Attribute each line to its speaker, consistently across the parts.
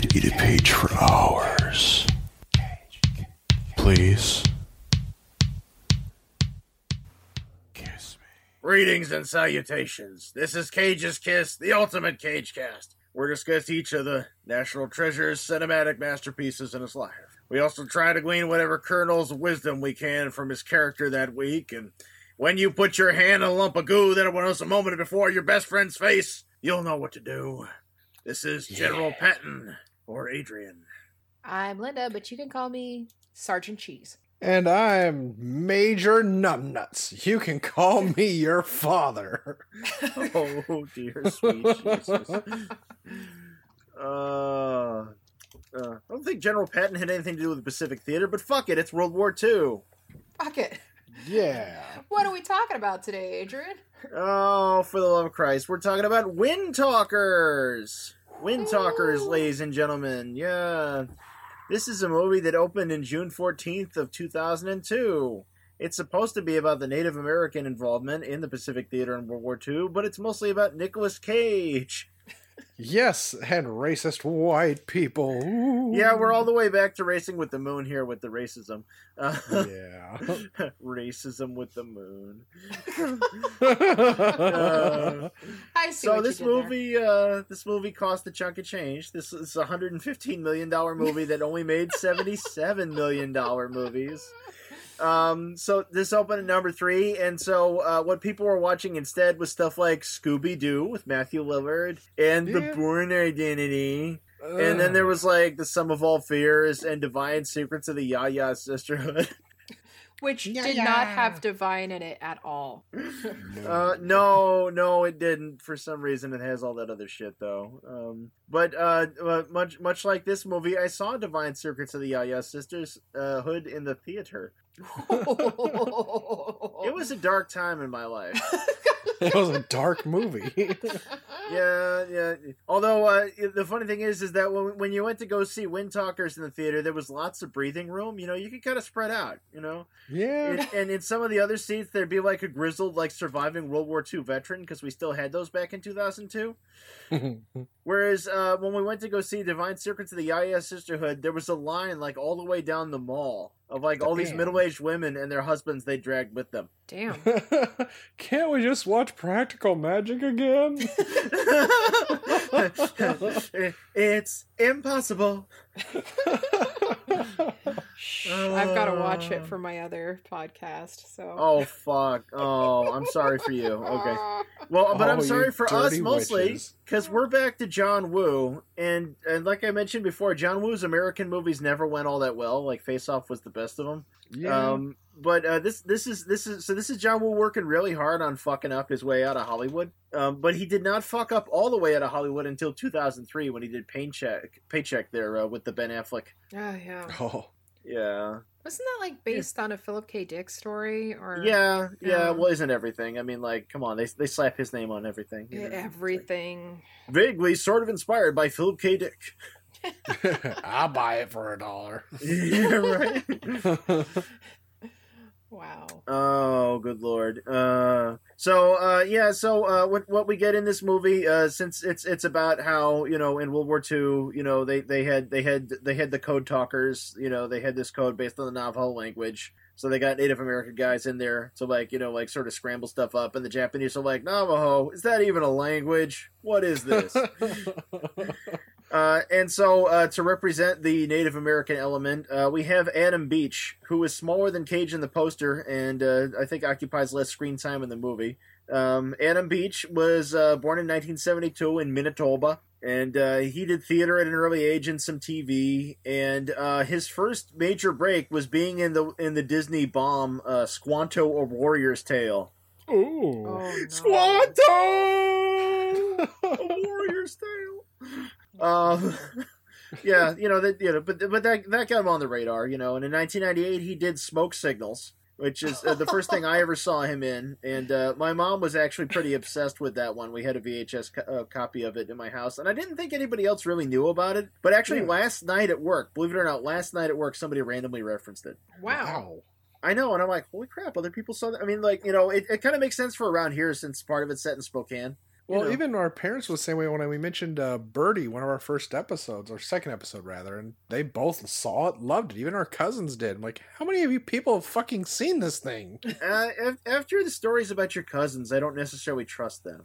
Speaker 1: could eat a page for hours. Please. Kiss me.
Speaker 2: Greetings and salutations. This is Cage's Kiss, the ultimate Cage cast. We're discuss each of the national treasures, cinematic masterpieces in his life. We also try to glean whatever kernels of wisdom we can from his character that week. And when you put your hand in a lump of goo that was a moment before your best friend's face, you'll know what to do. This is General Patton or Adrian.
Speaker 3: I'm Linda, but you can call me Sergeant Cheese.
Speaker 4: And I'm Major Numbnuts. You can call me your father.
Speaker 2: oh dear sweet Jesus. Uh, uh, I don't think General Patton had anything to do with the Pacific Theater, but fuck it, it's World War II.
Speaker 3: Fuck it.
Speaker 4: Yeah.
Speaker 3: What are we talking about today, Adrian?
Speaker 2: Oh, for the love of Christ, we're talking about Wind Talkers. Wind Talkers, ladies and gentlemen. Yeah. This is a movie that opened in June 14th of 2002. It's supposed to be about the Native American involvement in the Pacific Theater in World War II, but it's mostly about Nicolas Cage.
Speaker 4: Yes, and racist white people. Ooh.
Speaker 2: Yeah, we're all the way back to racing with the moon here with the racism. Uh,
Speaker 4: Yeah.
Speaker 2: racism with the moon.
Speaker 3: I see.
Speaker 2: so
Speaker 3: what
Speaker 2: this
Speaker 3: you did there.
Speaker 2: movie, uh, this movie cost a chunk of change. This is a hundred and fifteen million dollar movie that only made seventy seven million dollar movies. Um, so this opened at number three, and so uh, what people were watching instead was stuff like Scooby Doo with Matthew Lillard and The
Speaker 4: Yeah.
Speaker 2: Bourne Identity, and then there was like The Sum of All Fears and Divine Secrets of the Yaya Sisterhood.
Speaker 3: which
Speaker 4: Yeah,
Speaker 3: did
Speaker 4: yeah.
Speaker 3: not have divine in it at all.
Speaker 2: Uh, no, no, it didn't. For some reason, it has all that other shit though. Um, but uh, uh, much much like this movie, I saw Divine Secrets of the Yaya Sisters uh, Hood in the theater. It was a dark time in my life.
Speaker 4: it was a dark movie.
Speaker 2: yeah, yeah. Although uh, the funny thing is, is that when, when you went to go see Wind Talkers in the theater, there was lots of breathing room. You know, you could kind of spread out. You know,
Speaker 4: yeah.
Speaker 2: and, and in some of the other seats, there'd be like a grizzled, like surviving World War II veteran because we still had those back in two thousand two. Whereas uh, when we went to go see Divine Secrets of the Yaya Sisterhood, there was a line like all the way down the mall of like all these middle aged women and their husbands they dragged with them.
Speaker 3: Damn.
Speaker 4: Can't we just watch Practical Magic again?
Speaker 2: it's impossible.
Speaker 3: Shh, I've got to watch it for my other podcast. So.
Speaker 2: Oh fuck! Oh, I'm sorry for you. Okay. Well, but
Speaker 4: Oh,
Speaker 2: I'm sorry for us mostly because we're back to John Woo, and and like I mentioned before, John Woo's American movies never went all that well. Like Face Off was the best of them.
Speaker 4: Yeah.
Speaker 2: Um, but uh, this this is this is so this is John Woo working really hard on fucking up his way out of Hollywood. Um, but he did not fuck up all the way out of Hollywood until 2003 when he did Paycheck Paycheck there uh, with the Ben Affleck.
Speaker 3: Oh yeah.
Speaker 4: oh.
Speaker 2: Yeah,
Speaker 3: Wasn't that like based on a Philip K. Dick story or
Speaker 2: yeah, yeah.
Speaker 3: Yeah.
Speaker 2: Well, isn't everything? I mean, like, come on, they they slap his name on everything. you know?
Speaker 3: everything?
Speaker 2: Vaguely, sort of inspired by Philip K. Dick.
Speaker 4: I'll buy it for a dollar.
Speaker 2: yeah, right.
Speaker 3: Wow.
Speaker 2: Oh, good lord. Uh, so uh, yeah, so uh, what what we get in this movie, uh, since it's it's about how you know in World War II, you know they they had they had they had the code talkers, you know they had this code based on the Navajo language. So they got Native American guys in there to like you know like sort of scramble stuff up, and the Japanese are like Navajo, is that even a language? What is this? Uh, and so, uh, to represent the Native American element, uh, we have Adam Beach, who is smaller than Cage in the poster, and uh, I think occupies less screen time in the movie. Um, Adam Beach was uh, born in 1972 in Manitoba, and uh, he did theater at an early age and some TV. And uh, his first major break was being in the in the Disney bomb uh, Squanto: A Warrior's Tale.
Speaker 4: Ooh.
Speaker 3: Oh, no.
Speaker 2: Squanto, a warrior's tale. Um, yeah, you know that, you know, but but that that got him on the radar, you know. And in 1998, he did Smoke Signals, which is uh, the first thing I ever saw him in. And uh, my mom was actually pretty obsessed with that one. We had a VHS co- uh, copy of it in my house, and I didn't think anybody else really knew about it. But actually,
Speaker 4: Yeah.
Speaker 2: last night at work, believe it or not, last night at work, somebody randomly referenced it.
Speaker 3: Wow.
Speaker 2: I know, and I'm like, holy crap, other people saw that. I mean, like, you know, it, it kind of makes sense for around here since part of it's set in Spokane.
Speaker 4: Well,
Speaker 2: know.
Speaker 4: even our parents was the same way when we mentioned uh, Birdie, one of our first episodes, or second episode rather, and they both saw it, loved it. Even our cousins did. I'm like, how many of you people have fucking seen this thing?
Speaker 2: Uh, af- after the stories about your cousins, I don't necessarily trust them.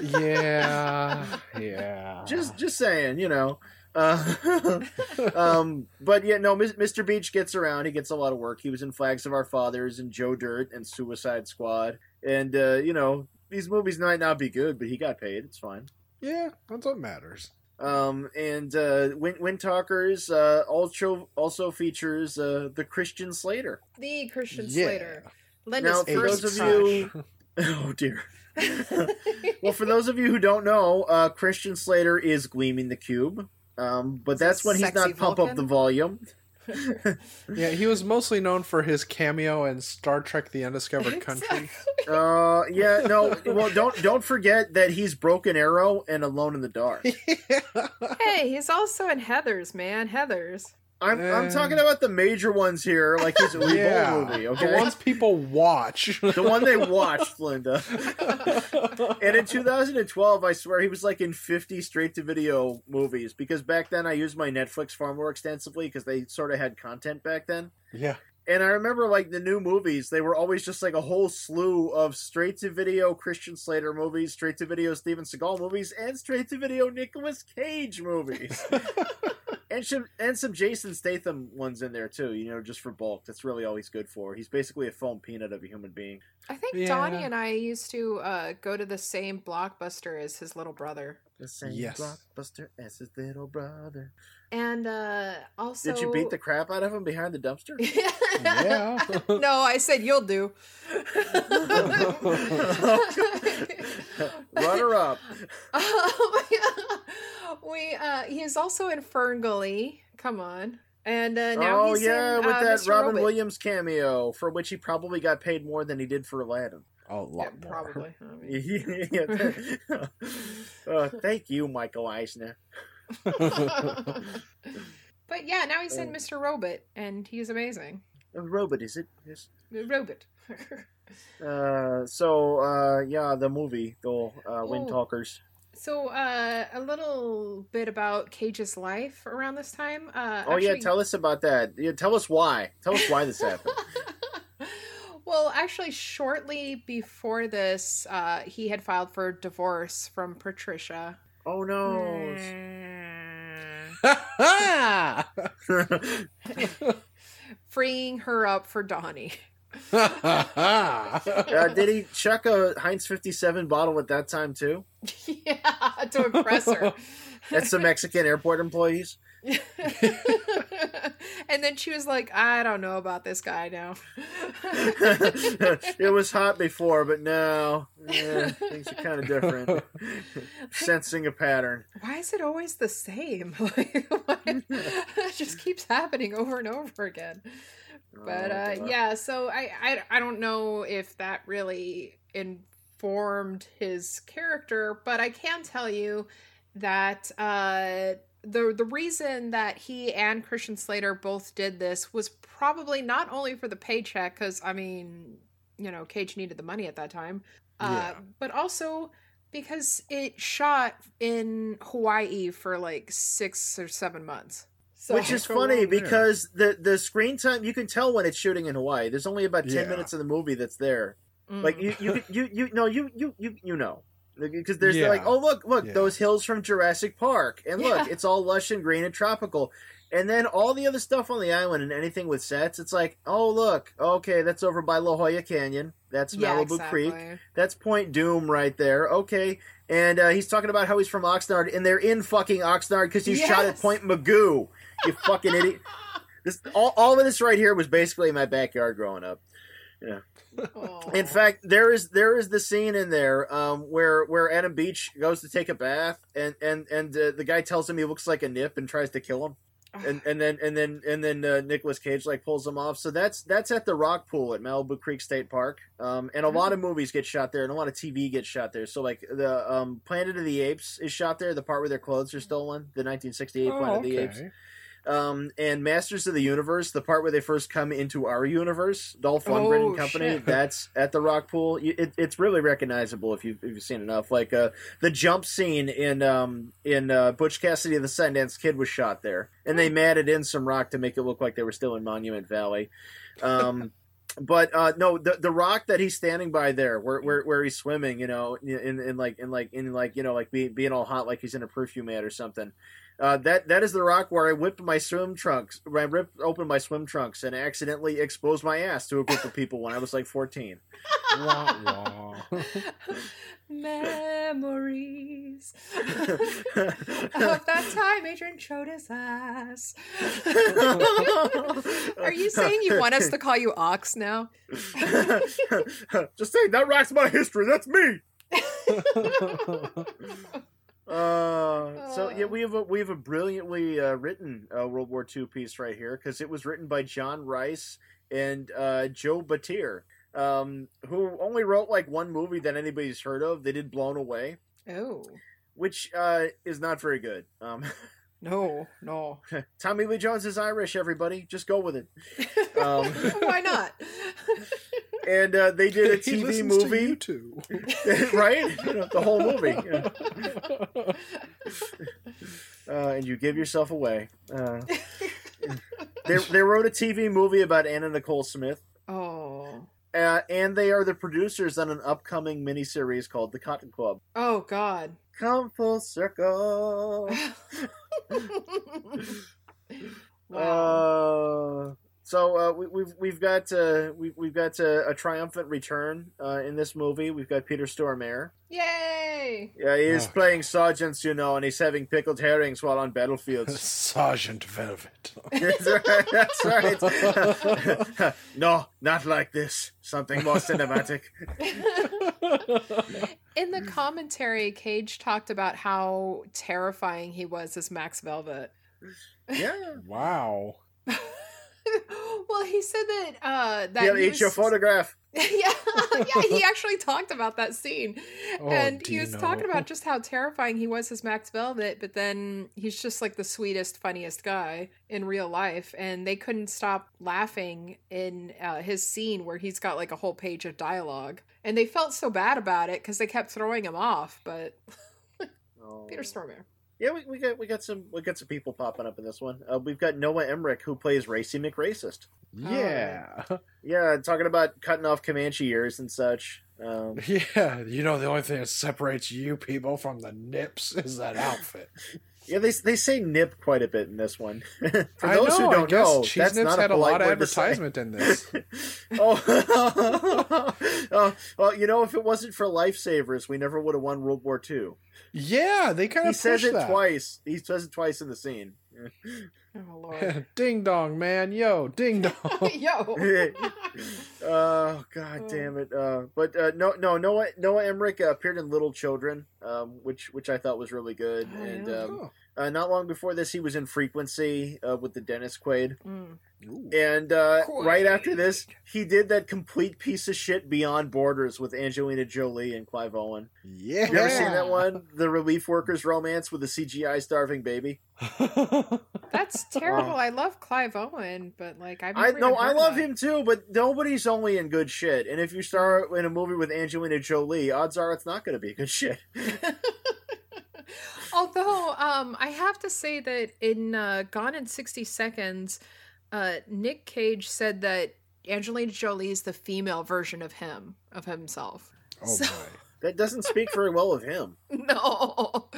Speaker 4: yeah, yeah.
Speaker 2: Just, just saying, you know. Uh, um, but yeah, no, Mr. Beach gets around. He gets a lot of work. He was in Flags of Our Fathers and Joe Dirt and Suicide Squad. And, uh, you know, these movies might not be good, but he got paid. It's fine.
Speaker 4: yeah, that's what matters.
Speaker 2: Um, and uh, Wind, Wind Talkers uh, also also features uh, the Christian Slater.
Speaker 3: the Christian
Speaker 4: Yeah.
Speaker 3: Slater. Linda's
Speaker 2: Now, for
Speaker 3: first
Speaker 2: those of
Speaker 3: crush.
Speaker 2: you- Oh dear. well, for those of you who don't know, uh, Christian Slater is gleaming the cube. Um, but
Speaker 3: Is
Speaker 2: that's when he's
Speaker 3: sexy
Speaker 2: not pump up the volume.
Speaker 4: Yeah, he was mostly known for his cameo in Star Trek: The Undiscovered Country.
Speaker 2: Uh, yeah, no. Well, don't don't forget that he's Broken Arrow and Alone in the Dark.
Speaker 3: hey, he's also in Heather's, man. Heather's.
Speaker 2: I'm I'm
Speaker 4: Uh.
Speaker 2: talking about the major ones here, like his Uwe
Speaker 4: yeah,
Speaker 2: movie. Okay,
Speaker 4: the ones people watch.
Speaker 2: the one they watched, Linda. And in 2012, I swear he was like in 50 straight to video movies because back then I used my Netflix far more extensively because they sort of had content back then.
Speaker 4: yeah,
Speaker 2: And I remember like the new movies, they were always just like a whole slew of straight to video Christian Slater movies, straight to video Steven Seagal movies, and straight to video Nicolas Cage movies. and some and some Jason Statham ones in there too, you know, just for bulk. That's really all he's good for. He's basically a foam peanut of a human being.
Speaker 3: I think
Speaker 4: Yeah.
Speaker 3: Donnie and I used to uh, go to the same blockbuster as his little brother.
Speaker 2: The same
Speaker 4: Yes.
Speaker 2: blockbuster as his little brother.
Speaker 3: And uh, also.
Speaker 2: Did you beat the crap out of him behind the dumpster?
Speaker 4: yeah.
Speaker 3: no, I said you'll do.
Speaker 2: Runner up.
Speaker 3: we uh he's also in Ferngully. Come on. And uh, now
Speaker 2: oh
Speaker 3: he's
Speaker 2: yeah,
Speaker 3: in,
Speaker 2: with
Speaker 3: uh,
Speaker 2: that
Speaker 3: Mr.
Speaker 2: Robin
Speaker 3: Robot.
Speaker 2: Williams cameo, for which he probably got paid more than he did for Aladdin.
Speaker 4: a
Speaker 3: Yeah,
Speaker 4: lot more.
Speaker 3: probably. I mean.
Speaker 2: Yeah. uh, thank you, Michael Eisner.
Speaker 3: but yeah, now he's in
Speaker 2: Oh.
Speaker 3: Mr. Robot, and he's amazing.
Speaker 2: A robot, is it? Yes.
Speaker 3: Robot.
Speaker 2: Uh, so uh, yeah, the movie, the uh, Wind
Speaker 3: Oh.
Speaker 2: Talkers.
Speaker 3: so, uh, a little bit about Cage's life around this time. Uh,
Speaker 2: Oh yeah, tell us about that. Yeah, tell us why. Tell us why this happened.
Speaker 3: well, actually, shortly before this, uh, he had filed for divorce from Patricia.
Speaker 2: Oh no.
Speaker 3: Freeing her up for Donnie.
Speaker 2: uh, did he chuck a Heinz 57 bottle at that time too?
Speaker 3: yeah, to impress her.
Speaker 2: At the Mexican airport employees?
Speaker 3: and then she was like, I don't know about this guy now.
Speaker 2: it was hot before, but now yeah, things are kind of different. Sensing a pattern.
Speaker 3: Why is it always the same? Like, it just keeps happening over and over again. But
Speaker 2: Oh,
Speaker 3: uh, yeah, so I, I I don't know if that really informed his character, but I can tell you that uh, the the reason that he and Christian Slater both did this was probably not only for the paycheck, because I mean, you know, Cage needed the money at that time, uh,
Speaker 4: Yeah.
Speaker 3: but also because it shot in Hawaii for like six or seven months. So,
Speaker 2: Which is funny
Speaker 4: wrong
Speaker 2: because the the screen time you can tell when it's shooting in Hawaii. There's only about ten
Speaker 4: Yeah.
Speaker 2: minutes of the movie that's there.
Speaker 3: Mm.
Speaker 2: Like you you you you no you you you you know because there's
Speaker 4: Yeah.
Speaker 2: like oh look look
Speaker 4: Yeah.
Speaker 2: those hills from Jurassic Park and look
Speaker 3: Yeah.
Speaker 2: it's all lush and green and tropical. And then all the other stuff on the island and anything with sets, it's like, oh look, okay, that's over by La Jolla Canyon. That's
Speaker 3: yeah,
Speaker 2: Malibu
Speaker 3: exactly.
Speaker 2: Creek. That's Point Dume right there. Okay. And uh, he's talking about how he's from Oxnard, and they're in fucking Oxnard because he's shot at Point Mugu. You fucking idiot. This all, all of this right here was basically my backyard growing up.
Speaker 3: Aw.
Speaker 2: In fact, there is there is the scene in there um, where where Adam Beach goes to take a bath, and and and uh, the guy tells him he looks like a nip and tries to kill him, and and then and then and then uh, Nicolas Cage like pulls him off. So that's that's at the rock pool at Malibu Creek State Park, um, and a lot of movies get shot there, and a lot of TV gets shot there. So like the um, Planet of the Apes is shot there, the part where their clothes are stolen, the 1968
Speaker 4: Oh,
Speaker 2: Planet of the. Apes. Um, and Masters of the Universe, the part where they first come into our universe, Dolph Lundgren
Speaker 3: Oh,
Speaker 2: and company,
Speaker 3: shit.
Speaker 2: that's at the rock pool. It, it's really recognizable if you've, if you've seen enough. Like uh, the jump scene in um, in uh, Butch Cassidy and the Sundance Kid was shot there, and they matted in some rock to make it look like they were still in Monument Valley. Um, but uh, no, the the rock that he's standing by there, where where, where he's swimming, you know, in, in like in like in like you know like being being all hot like he's in a perfume ad or something. Uh, that that is the rock where I whipped my swim trunks. I ripped open my swim trunks and accidentally exposed my ass to a group of people when I was like fourteen.
Speaker 4: Wah, wah.
Speaker 3: Memories of that time Adrian showed his ass. Are you saying you want us to call you Ox now?
Speaker 2: Just saying that rock's my history. That's me. Uh, so yeah,
Speaker 3: Oh.
Speaker 2: we have a we have a brilliantly uh, written uh, World War II piece right here because it was written by John Rice and uh, Joe Batteer, um, who only wrote like one movie that anybody's heard of. They did Blown Away,
Speaker 3: Oh
Speaker 2: which uh, is not very good. Um,
Speaker 3: no, no.
Speaker 2: Tommy Lee Jones is Irish. Everybody, just go with it. Um,
Speaker 3: Why not?
Speaker 2: And uh, they did a TV
Speaker 4: listens to
Speaker 2: movie,
Speaker 4: you
Speaker 2: right? You know, the whole movie. yeah. uh, and you give yourself away. Uh, they, they wrote a TV movie about Anna Nicole Smith,
Speaker 3: oh,
Speaker 2: uh, and they are the producers on an upcoming miniseries called The Cotton Club.
Speaker 3: oh God.
Speaker 2: Come full circle.
Speaker 3: wow.
Speaker 2: So uh, we, we've we've got uh, we, we've got uh, a triumphant return uh, in this movie. We've got Peter Stormare.
Speaker 3: Yay!
Speaker 2: Yeah, he is
Speaker 4: Oh.
Speaker 2: playing sergeants, you know, and he's having pickled herrings while on battlefields.
Speaker 4: Sergeant Velvet.
Speaker 2: That's right. That's right. no, not like this. Something more cinematic.
Speaker 3: In the commentary, Cage talked about how terrifying he was as Max Velvet.
Speaker 2: Yeah.
Speaker 4: wow.
Speaker 3: well, he said that uh that
Speaker 2: Yeah,
Speaker 3: he
Speaker 2: eat your photograph.
Speaker 3: yeah, yeah, he actually talked about that scene.
Speaker 4: Oh,
Speaker 3: and he was talking about just how terrifying he was as Max Velvet, but then he's just like the sweetest, funniest guy in real life. And they couldn't stop laughing in uh, his scene where he's got like a whole page of dialogue. And they felt so bad about it because they kept throwing him off. But
Speaker 2: Oh.
Speaker 3: Peter Stormare.
Speaker 2: Yeah, we, we got we got some we got some people popping up in this one. Uh, we've got Noah Emmerich who plays Racy McRacist.
Speaker 4: Yeah.
Speaker 2: Yeah, talking about cutting off Comanche ears and such. Um,
Speaker 4: Yeah. You know, the only thing that separates you people from the nips is that outfit.
Speaker 2: yeah, they they say nip quite a bit in this one. For
Speaker 4: I
Speaker 2: those
Speaker 4: know,
Speaker 2: who
Speaker 4: I
Speaker 2: don't
Speaker 4: guess
Speaker 2: know,
Speaker 4: Cheese Nips
Speaker 2: not
Speaker 4: had
Speaker 2: a
Speaker 4: a lot of
Speaker 2: word to say.
Speaker 4: advertisement in this.
Speaker 2: oh, oh, well, you know, if it wasn't for lifesavers, we never would have won World War II.
Speaker 4: Yeah, they kind
Speaker 2: He
Speaker 4: of
Speaker 2: says it
Speaker 4: that.
Speaker 2: twice. He says it twice in the scene.
Speaker 3: Oh, Lord.
Speaker 4: ding dong, man. Yo, ding dong.
Speaker 3: Yo.
Speaker 2: oh god damn it! Uh, but uh, no, no, Noah Noah Emmerich uh, appeared in Little Children, um, which which I thought was really good.
Speaker 3: Oh,
Speaker 2: and
Speaker 3: yeah.
Speaker 2: um, uh, not long before this, he was in Frequency uh, with the Dennis Quaid.
Speaker 3: Mm.
Speaker 2: And uh, right after this, he did that complete piece of shit Beyond Borders with Angelina Jolie and Clive Owen.
Speaker 4: Yeah.
Speaker 2: You ever seen that one? The Relief Workers Romance with the CGI starving baby.
Speaker 3: That's terrible. I love Clive Owen, but like I've
Speaker 2: I
Speaker 3: never
Speaker 2: no,
Speaker 3: even
Speaker 2: I love
Speaker 3: that.
Speaker 2: him too, but nobody's only in good shit. And if you star in a movie with Angelina Jolie, odds are it's not going to be good shit.
Speaker 3: Although, um, I have to say that in uh, Gone in 60 Seconds, uh, Nick Cage said that Angelina Jolie is the female version of him, of himself.
Speaker 4: oh
Speaker 3: So-
Speaker 4: boy.
Speaker 2: That doesn't speak very well of him.
Speaker 3: No.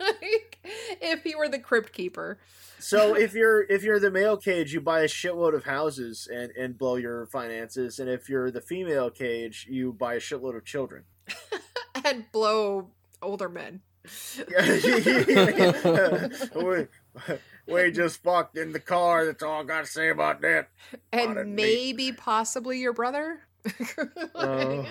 Speaker 3: Like, if he were the crypt keeper.
Speaker 2: So if you're if you're the male cage, you buy a shitload of houses and and blow your finances, and if you're the female cage, you buy a shitload of children.
Speaker 3: And blow older men.
Speaker 2: we, we just fucked in the car. That's all I got to say about that.
Speaker 3: And
Speaker 2: Pardon me.
Speaker 3: maybe possibly your brother?
Speaker 2: Oh,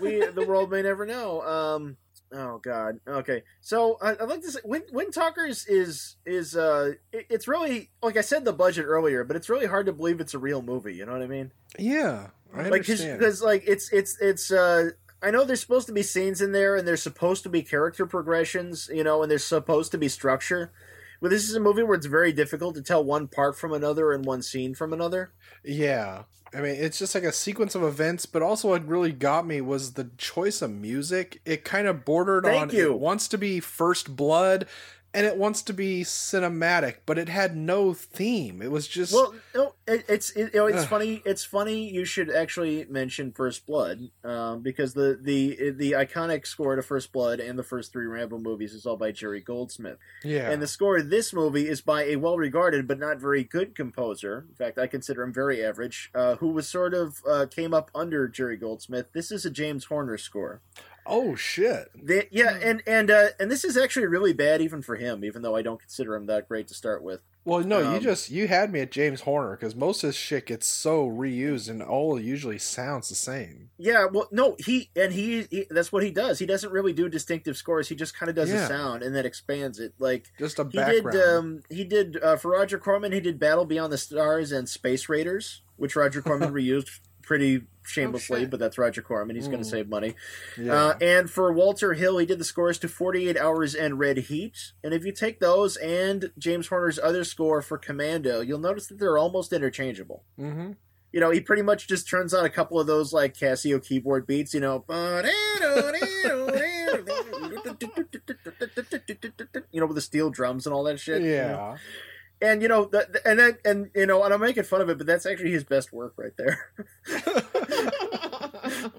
Speaker 2: we the world may never know. Um. Oh God. Okay. So I, I'd like to say, Wind, Wind Talkers is is uh, it- it's really like I said the budget earlier, but it's really hard to believe it's a real movie. You know what I mean?
Speaker 4: Yeah, I
Speaker 2: Like
Speaker 4: understand.
Speaker 2: because like it's it's it's uh. I know there's supposed to be scenes in there, and there's supposed to be character progressions, you know, and there's supposed to be structure, But this is a movie where it's very difficult to tell one part from another and one scene from another.
Speaker 4: Yeah. I mean, it's just like a sequence of events, but also what really got me was the choice of music. It kind of bordered
Speaker 2: Thank
Speaker 4: on
Speaker 2: you.
Speaker 4: it wants to be first blood and it wants to be cinematic, but it had no theme. It was just
Speaker 2: Well, no, it, it's it, you know, it's funny. It's funny. You should actually mention First Blood, um, because the the the iconic score to First Blood and the first three Rambo movies is all by Jerry Goldsmith,
Speaker 4: yeah.
Speaker 2: and the score of this movie is by a well-regarded but not very good composer. In fact, I consider him very average. Uh, who was sort of uh, came up under Jerry Goldsmith. This is a James Horner score.
Speaker 4: Oh shit.
Speaker 2: They, yeah,
Speaker 3: Hmm.
Speaker 2: and and uh, and this is actually really bad even for him, even though I don't consider him that great to start with.
Speaker 4: Well, no, you
Speaker 2: Um,
Speaker 4: just you had me at James Horner because most of his shit gets so reused and all usually sounds the same.
Speaker 2: Yeah, well, no, he and he, he that's what he does. He doesn't really do distinctive scores. He just kind of does
Speaker 4: Yeah.
Speaker 2: a sound and then expands it. Like
Speaker 4: Just a
Speaker 2: he
Speaker 4: background.
Speaker 2: did, um, he did uh, for Roger Corman. He did Battle Beyond the Stars and Space Raiders, which Roger Corman reused pretty shamelessly,
Speaker 3: shit.
Speaker 2: but that's Roger Corman. He's going
Speaker 4: Mm.
Speaker 2: to save money.
Speaker 4: yeah.
Speaker 2: Uh, and for Walter Hill, he did the scores to 48 Hours and Red Heat. And if you take those and James Horner's other score for Commando, you'll notice that they're almost interchangeable.
Speaker 4: mm-hmm.
Speaker 2: You know, he pretty much just turns on a couple of those like Casio keyboard beats, you know. You know, with the steel drums and all that shit. you know?
Speaker 4: Yeah.
Speaker 2: And you know, the, the- and then and you know, and I'm making fun of it, but that's actually his best work right there.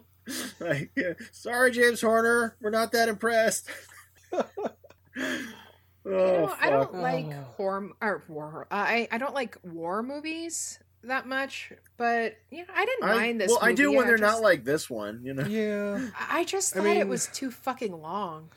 Speaker 2: like, yeah, sorry, James Horner, we're not that impressed. oh,
Speaker 3: You know, I don't like
Speaker 4: Oh.
Speaker 3: horror or war. I I don't like war movies that much, but you know, I didn't
Speaker 2: I,
Speaker 3: mind this.
Speaker 2: well, I do
Speaker 3: movie.
Speaker 2: when they're
Speaker 3: just,
Speaker 2: not like this one, you know.
Speaker 4: Yeah.
Speaker 3: I just
Speaker 4: I
Speaker 3: thought it was too fucking long.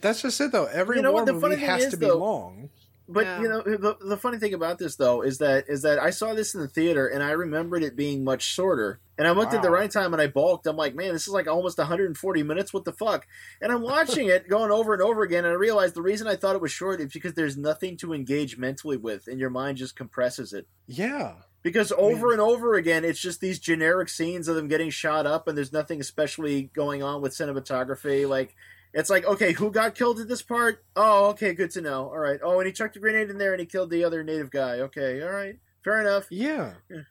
Speaker 4: That's just it though. Every
Speaker 2: You know
Speaker 4: war
Speaker 2: what, the funny
Speaker 4: movie
Speaker 2: thing
Speaker 4: has
Speaker 2: is,
Speaker 4: to be
Speaker 2: though-
Speaker 4: long.
Speaker 2: But
Speaker 3: Yeah.
Speaker 2: you know, the, the funny thing about this though is that is that I saw this in the theater and I remembered it being much shorter. And I looked at the
Speaker 4: Wow.
Speaker 2: right time and I balked. I'm like, man, this is like almost 140 minutes. What the fuck? And I'm watching it going over and over again, and I realized the reason I thought it was short is because there's nothing to engage mentally with, and your mind just compresses it.
Speaker 4: Yeah.
Speaker 2: Because over and over again, it's just these generic scenes of them getting shot up, and there's nothing especially going on with cinematography. Like, it's like, okay, who got killed at this part? Oh, okay, good to know. All right. Oh, and he chucked a grenade in there and he killed the other native guy. Okay, all right, fair enough.
Speaker 4: Yeah.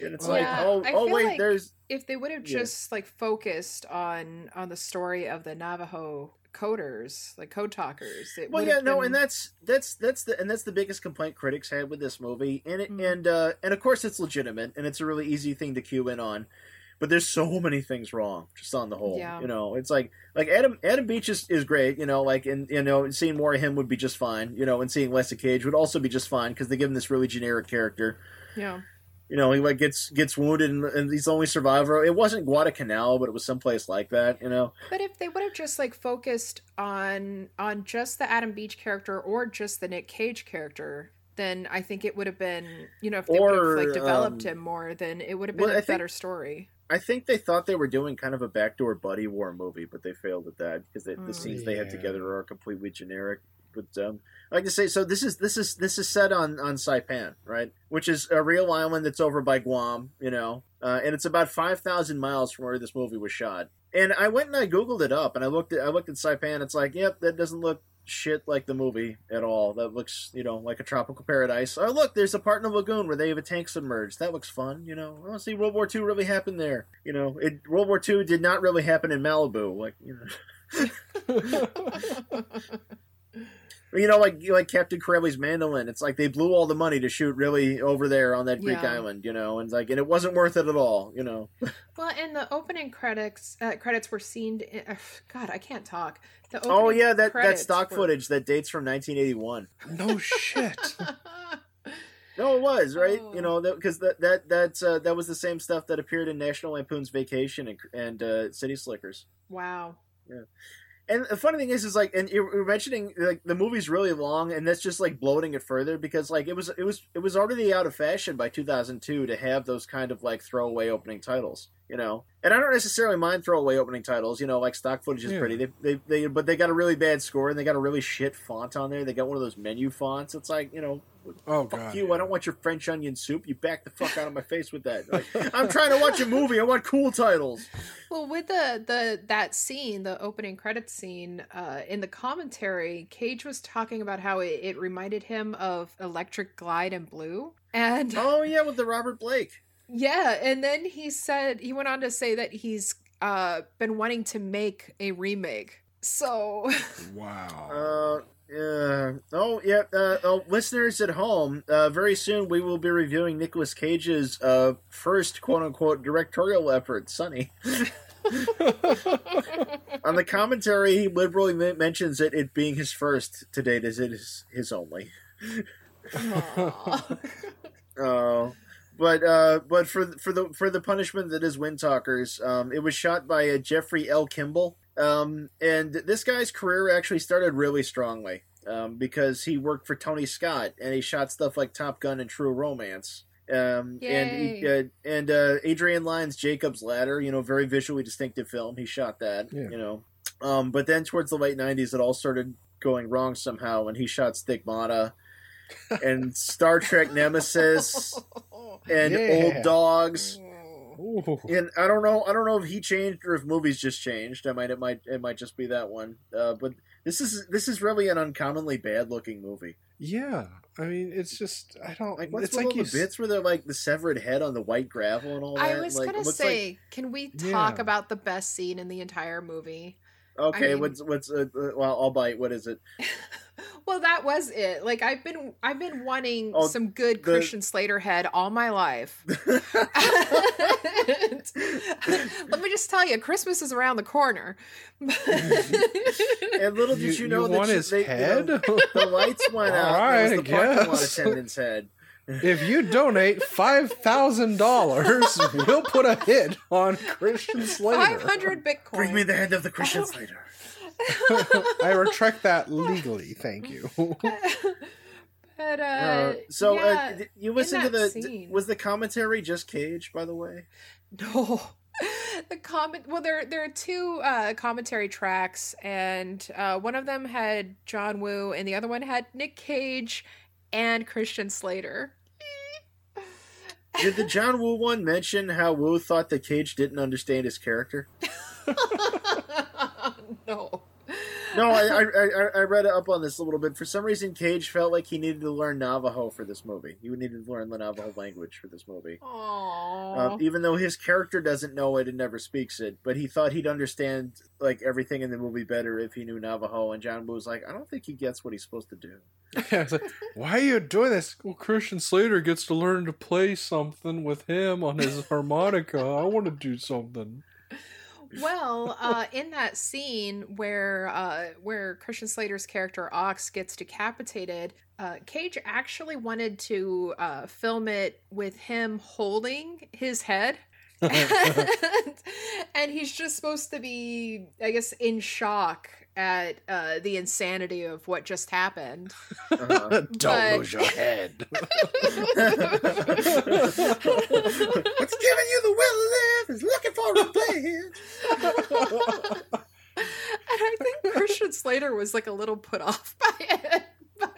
Speaker 2: And it's
Speaker 3: Yeah,
Speaker 2: like, oh,
Speaker 3: I
Speaker 2: oh,
Speaker 3: feel
Speaker 2: wait,
Speaker 3: like-
Speaker 2: there's
Speaker 3: If they would have
Speaker 2: Yeah.
Speaker 3: just like focused on on the story of the Navajo coders, like code talkers, it
Speaker 2: well, yeah, no,
Speaker 3: been-
Speaker 2: and that's that's that's the and that's the biggest complaint critics had with this movie, and it
Speaker 3: Mm.
Speaker 2: and uh, and of course it's legitimate, and it's a really easy thing to cue in on, but there's so many things wrong just on the whole.
Speaker 3: Yeah.
Speaker 2: You know, it's like like Adam Adam Beach is, is great, you know, like and you know seeing more of him would be just fine, you know, and seeing less of Cage would also be just fine because they give him this really generic character.
Speaker 3: yeah.
Speaker 2: You know, he like gets gets wounded and, and he's the only survivor. It wasn't Guadalcanal, but it was someplace like that. You know,
Speaker 3: But if they would have just like focused on on just the Adam Beach character or just the Nick Cage character, then I think it would have been you know if they would have like developed
Speaker 2: um,
Speaker 3: him more, then it would have been
Speaker 2: well,
Speaker 3: a
Speaker 2: I think-
Speaker 3: better story.
Speaker 2: I think they thought they were doing kind of a backdoor buddy war movie, but they failed at that because they, the
Speaker 3: Mm.
Speaker 2: scenes they had together are completely generic. But um, I like to say, so this is this is this is set on on Saipan, right? Which is a real island that's over by Guam, you know, uh, and it's about five thousand miles from where this movie was shot. And I went and I googled it up, and I looked at I looked at Saipan. It's like, yep, that doesn't look shit like the movie at all. That looks, you know, like a tropical paradise. Oh, look, there's a part in the lagoon where they have a tank submerged. That looks fun, you know. I oh, see, World War II really happened there. You know, it World War II did not really happen in Malibu, like you know. You know, like like Captain Corelli's mandolin. It's like they blew all the money to shoot really over there on that Greek
Speaker 3: Yeah.
Speaker 2: island, you know, and like and it wasn't worth it at all, you know.
Speaker 3: Well, and the opening credits uh, credits were seen. In, uh, God, I can't talk. The
Speaker 2: Oh yeah, that that stock
Speaker 3: were-
Speaker 2: footage that dates from 1981.
Speaker 4: no shit.
Speaker 2: No, it was right.
Speaker 3: Oh.
Speaker 2: You know, because that that that's uh, that was the same stuff that appeared in National Lampoon's Vacation and, and uh, City Slickers.
Speaker 3: wow.
Speaker 2: And the funny thing is, is like, and you're mentioning like the movie's really long, and that's just like bloating it further because like it was it was it was already out of fashion by 2002 to have those kind of like throwaway opening titles, you know. And I don't necessarily mind throwaway opening titles, you know, like stock footage is
Speaker 4: Yeah.
Speaker 2: pretty. They, they they but they got a really bad score and they got a really shit font on there. They got one of those menu fonts. It's like you know,
Speaker 4: Oh
Speaker 2: Fuck
Speaker 4: god.
Speaker 2: you! I don't want your French onion soup. You back the fuck out of my face with that. Like, I'm trying to watch a movie. I want cool titles.
Speaker 3: Well, with the the that scene, the opening credits scene, uh, in the commentary, Cage was talking about how it, it reminded him of Electra Glide in Blue, and
Speaker 2: Oh yeah, with the Robert Blake.
Speaker 3: yeah, and then he said he went on to say that he's uh been wanting to make a remake. So
Speaker 4: Wow.
Speaker 2: Uh, yeah. Oh, yeah. Uh, oh, listeners at home, uh, very soon we will be reviewing Nicolas Cage's uh, first quote unquote directorial effort, Sonny. On the commentary, he liberally men- mentions it, it being his first to date as it is his only. Oh. But uh, but for for the for the punishment that is Wind Talkers, um, it was shot by uh, Jeffrey L. Kimball, um, and this guy's career actually started really strongly um, because he worked for Tony Scott and he shot stuff like Top Gun and True Romance. Um, and he, uh, and uh, Adrian Lyne's Jacob's Ladder, you know, very visually distinctive film. He shot that,
Speaker 4: Yeah.
Speaker 2: you know. Um, but then towards the late '90s, it all started going wrong somehow, and he shot Stigmata and Star Trek Nemesis and
Speaker 4: Yeah.
Speaker 2: Old Dogs.
Speaker 4: Ooh.
Speaker 2: And I don't know, I don't know if he changed or if movies just changed. I might, it might, it might just be that one. Uh, but this is this is really an uncommonly bad looking movie.
Speaker 4: Yeah. I mean, it's just I don't
Speaker 2: Like what's
Speaker 4: it's like
Speaker 2: all
Speaker 4: you
Speaker 2: the bits where they're like the severed head on the white gravel and all that.
Speaker 3: I was
Speaker 2: like,
Speaker 3: gonna
Speaker 2: it looks
Speaker 3: say, can we talk
Speaker 4: Yeah.
Speaker 3: about the best scene in the entire movie?
Speaker 2: Like, okay,
Speaker 3: I mean-
Speaker 2: what's what's uh, uh, well, I'll bite. What is it?
Speaker 3: well, that was it. Like I've been, I've been wanting
Speaker 2: Oh,
Speaker 3: some good
Speaker 2: the-
Speaker 3: Christian Slater head all my life. And let me just tell you, Christmas is around the corner.
Speaker 2: and little did you, know that
Speaker 4: want
Speaker 2: you-
Speaker 4: his
Speaker 2: they- you know, the lights went out.
Speaker 4: All
Speaker 2: and it
Speaker 4: right,
Speaker 2: was the
Speaker 4: I
Speaker 2: parking lot
Speaker 4: guess.
Speaker 2: attendant's head.
Speaker 4: If you donate five thousand dollars, we'll put a hit on Christian Slater.
Speaker 3: Five hundred Bitcoin.
Speaker 2: Bring me the head of the Christian Slater.
Speaker 4: I retract that legally. Thank you.
Speaker 3: but uh,
Speaker 2: Uh, so
Speaker 3: yeah,
Speaker 2: uh, you listen to the
Speaker 3: scene.
Speaker 2: was the commentary just Cage by the way?
Speaker 3: No. The comment well there there are two uh commentary tracks and uh one of them had John Woo and the other one had Nick Cage and Christian Slater.
Speaker 2: Did the John Woo one mention how Woo thought that Cage didn't understand his character?
Speaker 3: no.
Speaker 2: No, I, I I I read up on this a little bit. For some reason, Cage felt like he needed to learn Navajo for this movie. He needed to learn the Navajo language for this movie.
Speaker 3: Aww.
Speaker 2: Um, even though his character doesn't know it and never speaks it, but he thought he'd understand like everything in the movie better if he knew Navajo. And John Woo was like, I don't think he gets what he's supposed to do.
Speaker 4: I was like, Why are you doing this? Well, Christian Slater gets to learn to play something with him on his harmonica. I want to do something.
Speaker 3: Well, uh, in that scene where uh, where Christian Slater's character Ox gets decapitated, uh, Cage actually wanted to uh, film it with him holding his head. and, and he's just supposed to be, I guess, in shock at uh, the insanity of what just happened.
Speaker 2: Uh-huh.
Speaker 4: Don't
Speaker 3: But-
Speaker 4: lose your head.
Speaker 2: What's giving you the will to live is looking for revenge.
Speaker 3: And I think Christian Slater was like a little put off by it. But,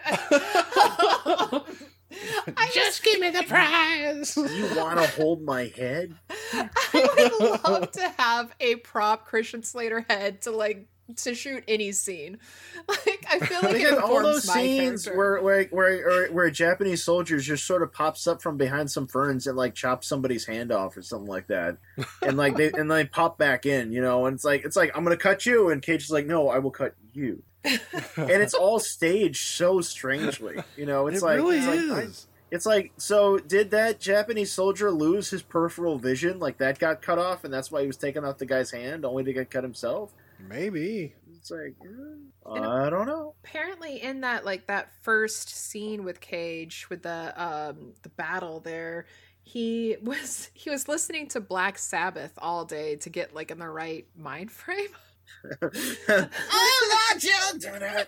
Speaker 3: I
Speaker 4: Just give me the prize.
Speaker 2: You want to hold my head?
Speaker 3: I would love to have a prop Christian Slater head to like to shoot any scene. Like I feel like it
Speaker 2: Because all those
Speaker 3: my
Speaker 2: scenes
Speaker 3: character.
Speaker 2: where where where where, where a Japanese soldier just sort of pops up from behind some ferns and like chops somebody's hand off or something like that, and like they and they pop back in, you know, and it's like it's like I'm gonna cut you, and Cage is like, no, I will cut you, and it's all staged so strangely, you know. It's
Speaker 4: it
Speaker 2: like
Speaker 4: really
Speaker 2: it's like, I- it's like so did that Japanese soldier lose his peripheral vision? Like that got cut off, and that's why he was taking off the guy's hand, only to get cut himself.
Speaker 4: Maybe.
Speaker 2: It's like eh, I don't know.
Speaker 3: apparently in that like that first scene with Cage with the um the battle there he was he was listening to Black Sabbath all day to get like in the right mind frame.
Speaker 2: I love children.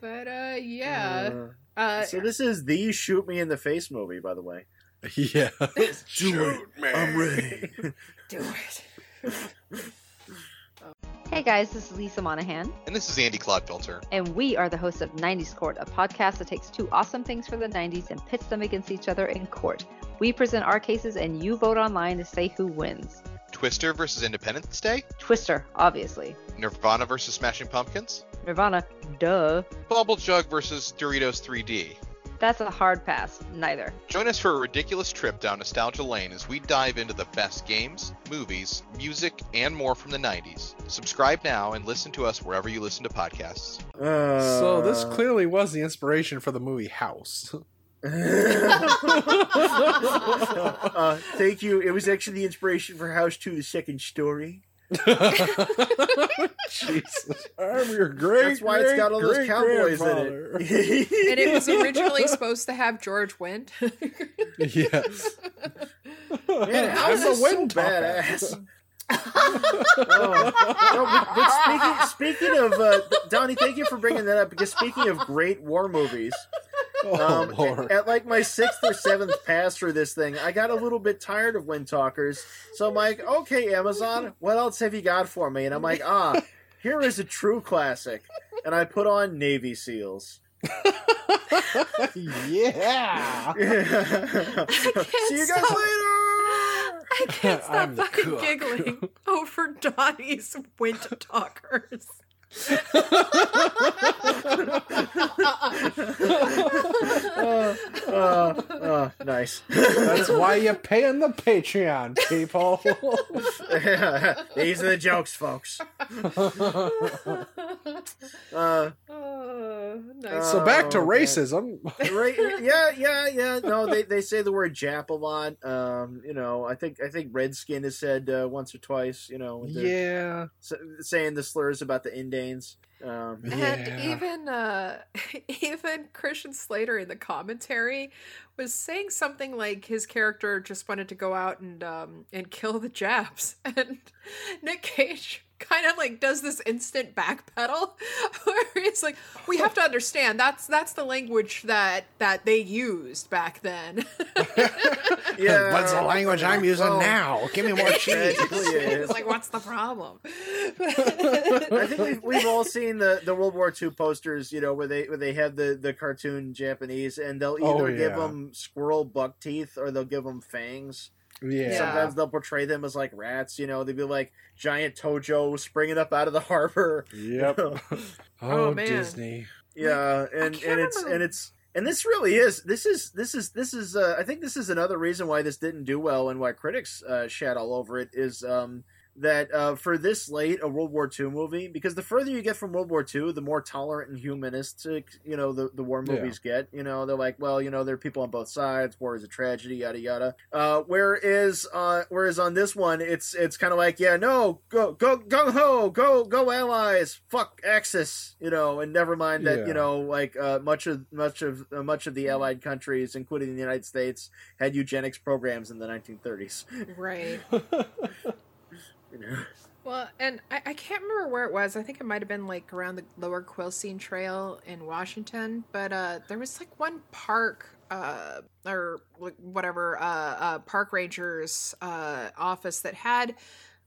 Speaker 3: but uh yeah. Uh Uh,
Speaker 2: so this is the shoot me in the face movie, by the way.
Speaker 4: Yeah.
Speaker 2: Shoot
Speaker 4: me.
Speaker 2: I'm ready.
Speaker 3: do it.
Speaker 5: Hey guys, this is Lisa Monahan,
Speaker 6: And this is Andy Clodfilter.
Speaker 5: and we are the hosts of 90s Court, a podcast that takes two awesome things from the 90s and pits them against each other in court. We present our cases and you vote online to say who wins.
Speaker 6: Twister versus Independence Day.
Speaker 5: Twister, obviously.
Speaker 6: Nirvana versus Smashing Pumpkins.
Speaker 5: Nirvana, duh.
Speaker 6: Bubble Jug versus Doritos 3D.
Speaker 5: That's a hard pass. Neither.
Speaker 6: Join us for a ridiculous trip down nostalgia lane as we dive into the best games, movies, music, and more from the 90s. Subscribe now and listen to us wherever you listen to podcasts.
Speaker 2: Uh,
Speaker 4: so this clearly was the inspiration for the movie House.
Speaker 2: uh, thank you. It was actually the inspiration for House 2, the second story.
Speaker 4: Jesus, I'm your great.
Speaker 2: That's why it's got all those cowboys in it.
Speaker 3: and it was originally supposed to have George Wendt.
Speaker 4: yes.
Speaker 2: Man,
Speaker 4: I'm
Speaker 2: House
Speaker 4: a
Speaker 2: is so
Speaker 4: wind
Speaker 2: badass. oh. No, but, but speaking, speaking of uh, Donnie, thank you for bringing that up because speaking of great war movies,
Speaker 4: Oh
Speaker 2: um,
Speaker 4: Lord.
Speaker 2: at like my sixth or seventh pass through this thing, I got a little bit tired of Wind Talkers. So I'm like, okay, Amazon, what else have you got for me? And I'm like, ah, here is a true classic. And I put on Navy SEAls.
Speaker 4: yeah.
Speaker 2: See you guys
Speaker 3: stop.
Speaker 2: later.
Speaker 3: I can't stop
Speaker 4: I'm
Speaker 3: fucking giggling over Donnie's Wind Talkers.
Speaker 2: Uh, uh, uh, nice.
Speaker 4: That's why you're paying the Patreon, people.
Speaker 2: These are the jokes, folks. Uh,
Speaker 3: Oh, nice.
Speaker 4: so back to
Speaker 2: Oh,
Speaker 4: racism.
Speaker 2: right? Yeah, yeah, yeah. No, they, they say the word Jap a lot. Um, you know, I think I think Redskin is said uh, once or twice. You know,
Speaker 4: Yeah.
Speaker 2: s- saying the slurs about the Indanes. Um,
Speaker 3: And
Speaker 4: Yeah.
Speaker 3: even uh, even Christian Slater in the commentary was saying something like his character just wanted to go out and um, and kill the Japs, and Nick Cage kind of like does this instant backpedal where he's like, "We have to understand that's that's the language that that they used back then."
Speaker 2: yeah,
Speaker 4: What's the language I'm oh. using
Speaker 2: well,
Speaker 4: now? Give me more cheese.
Speaker 2: Tragically, it is.
Speaker 3: like, what's the problem?
Speaker 2: I think we've, we've all seen the, the World War II posters, you know, where they where they have the, the cartoon Japanese, and they'll
Speaker 4: Oh,
Speaker 2: either give them squirrel buck teeth or they'll give them fangs.
Speaker 4: Yeah.
Speaker 2: Sometimes they'll portray them as like rats, you know. They'd be like giant Tojo springing up out of the harbor.
Speaker 4: Yep.
Speaker 2: know.
Speaker 4: Oh,
Speaker 3: Oh, man.
Speaker 4: Disney.
Speaker 2: Yeah, and and it's
Speaker 3: remember.
Speaker 2: and it's and this really is this is this is this is uh, I think this is another reason why this didn't do well and why critics uh, shat all over it is um that uh, for this late a World War II movie because the further you get from World War II the more tolerant and humanistic you know the the war
Speaker 4: Yeah.
Speaker 2: movies get you know they're like well you know there are people on both sides war is a tragedy yada yada uh, whereas uh, whereas on this one it's it's kind of like yeah no go go gung ho go go allies fuck Axis you know and never mind that
Speaker 4: Yeah.
Speaker 2: you know like uh, much of much of uh, much of the allied countries including the United States had eugenics programs in the 1930s
Speaker 3: right.
Speaker 2: you know
Speaker 3: Well, and I, I can't remember where it was. I think it might have been like around the Lower Quilcene Trail in Washington. But uh, there was like one park uh, or whatever uh, uh, park rangers uh, office that had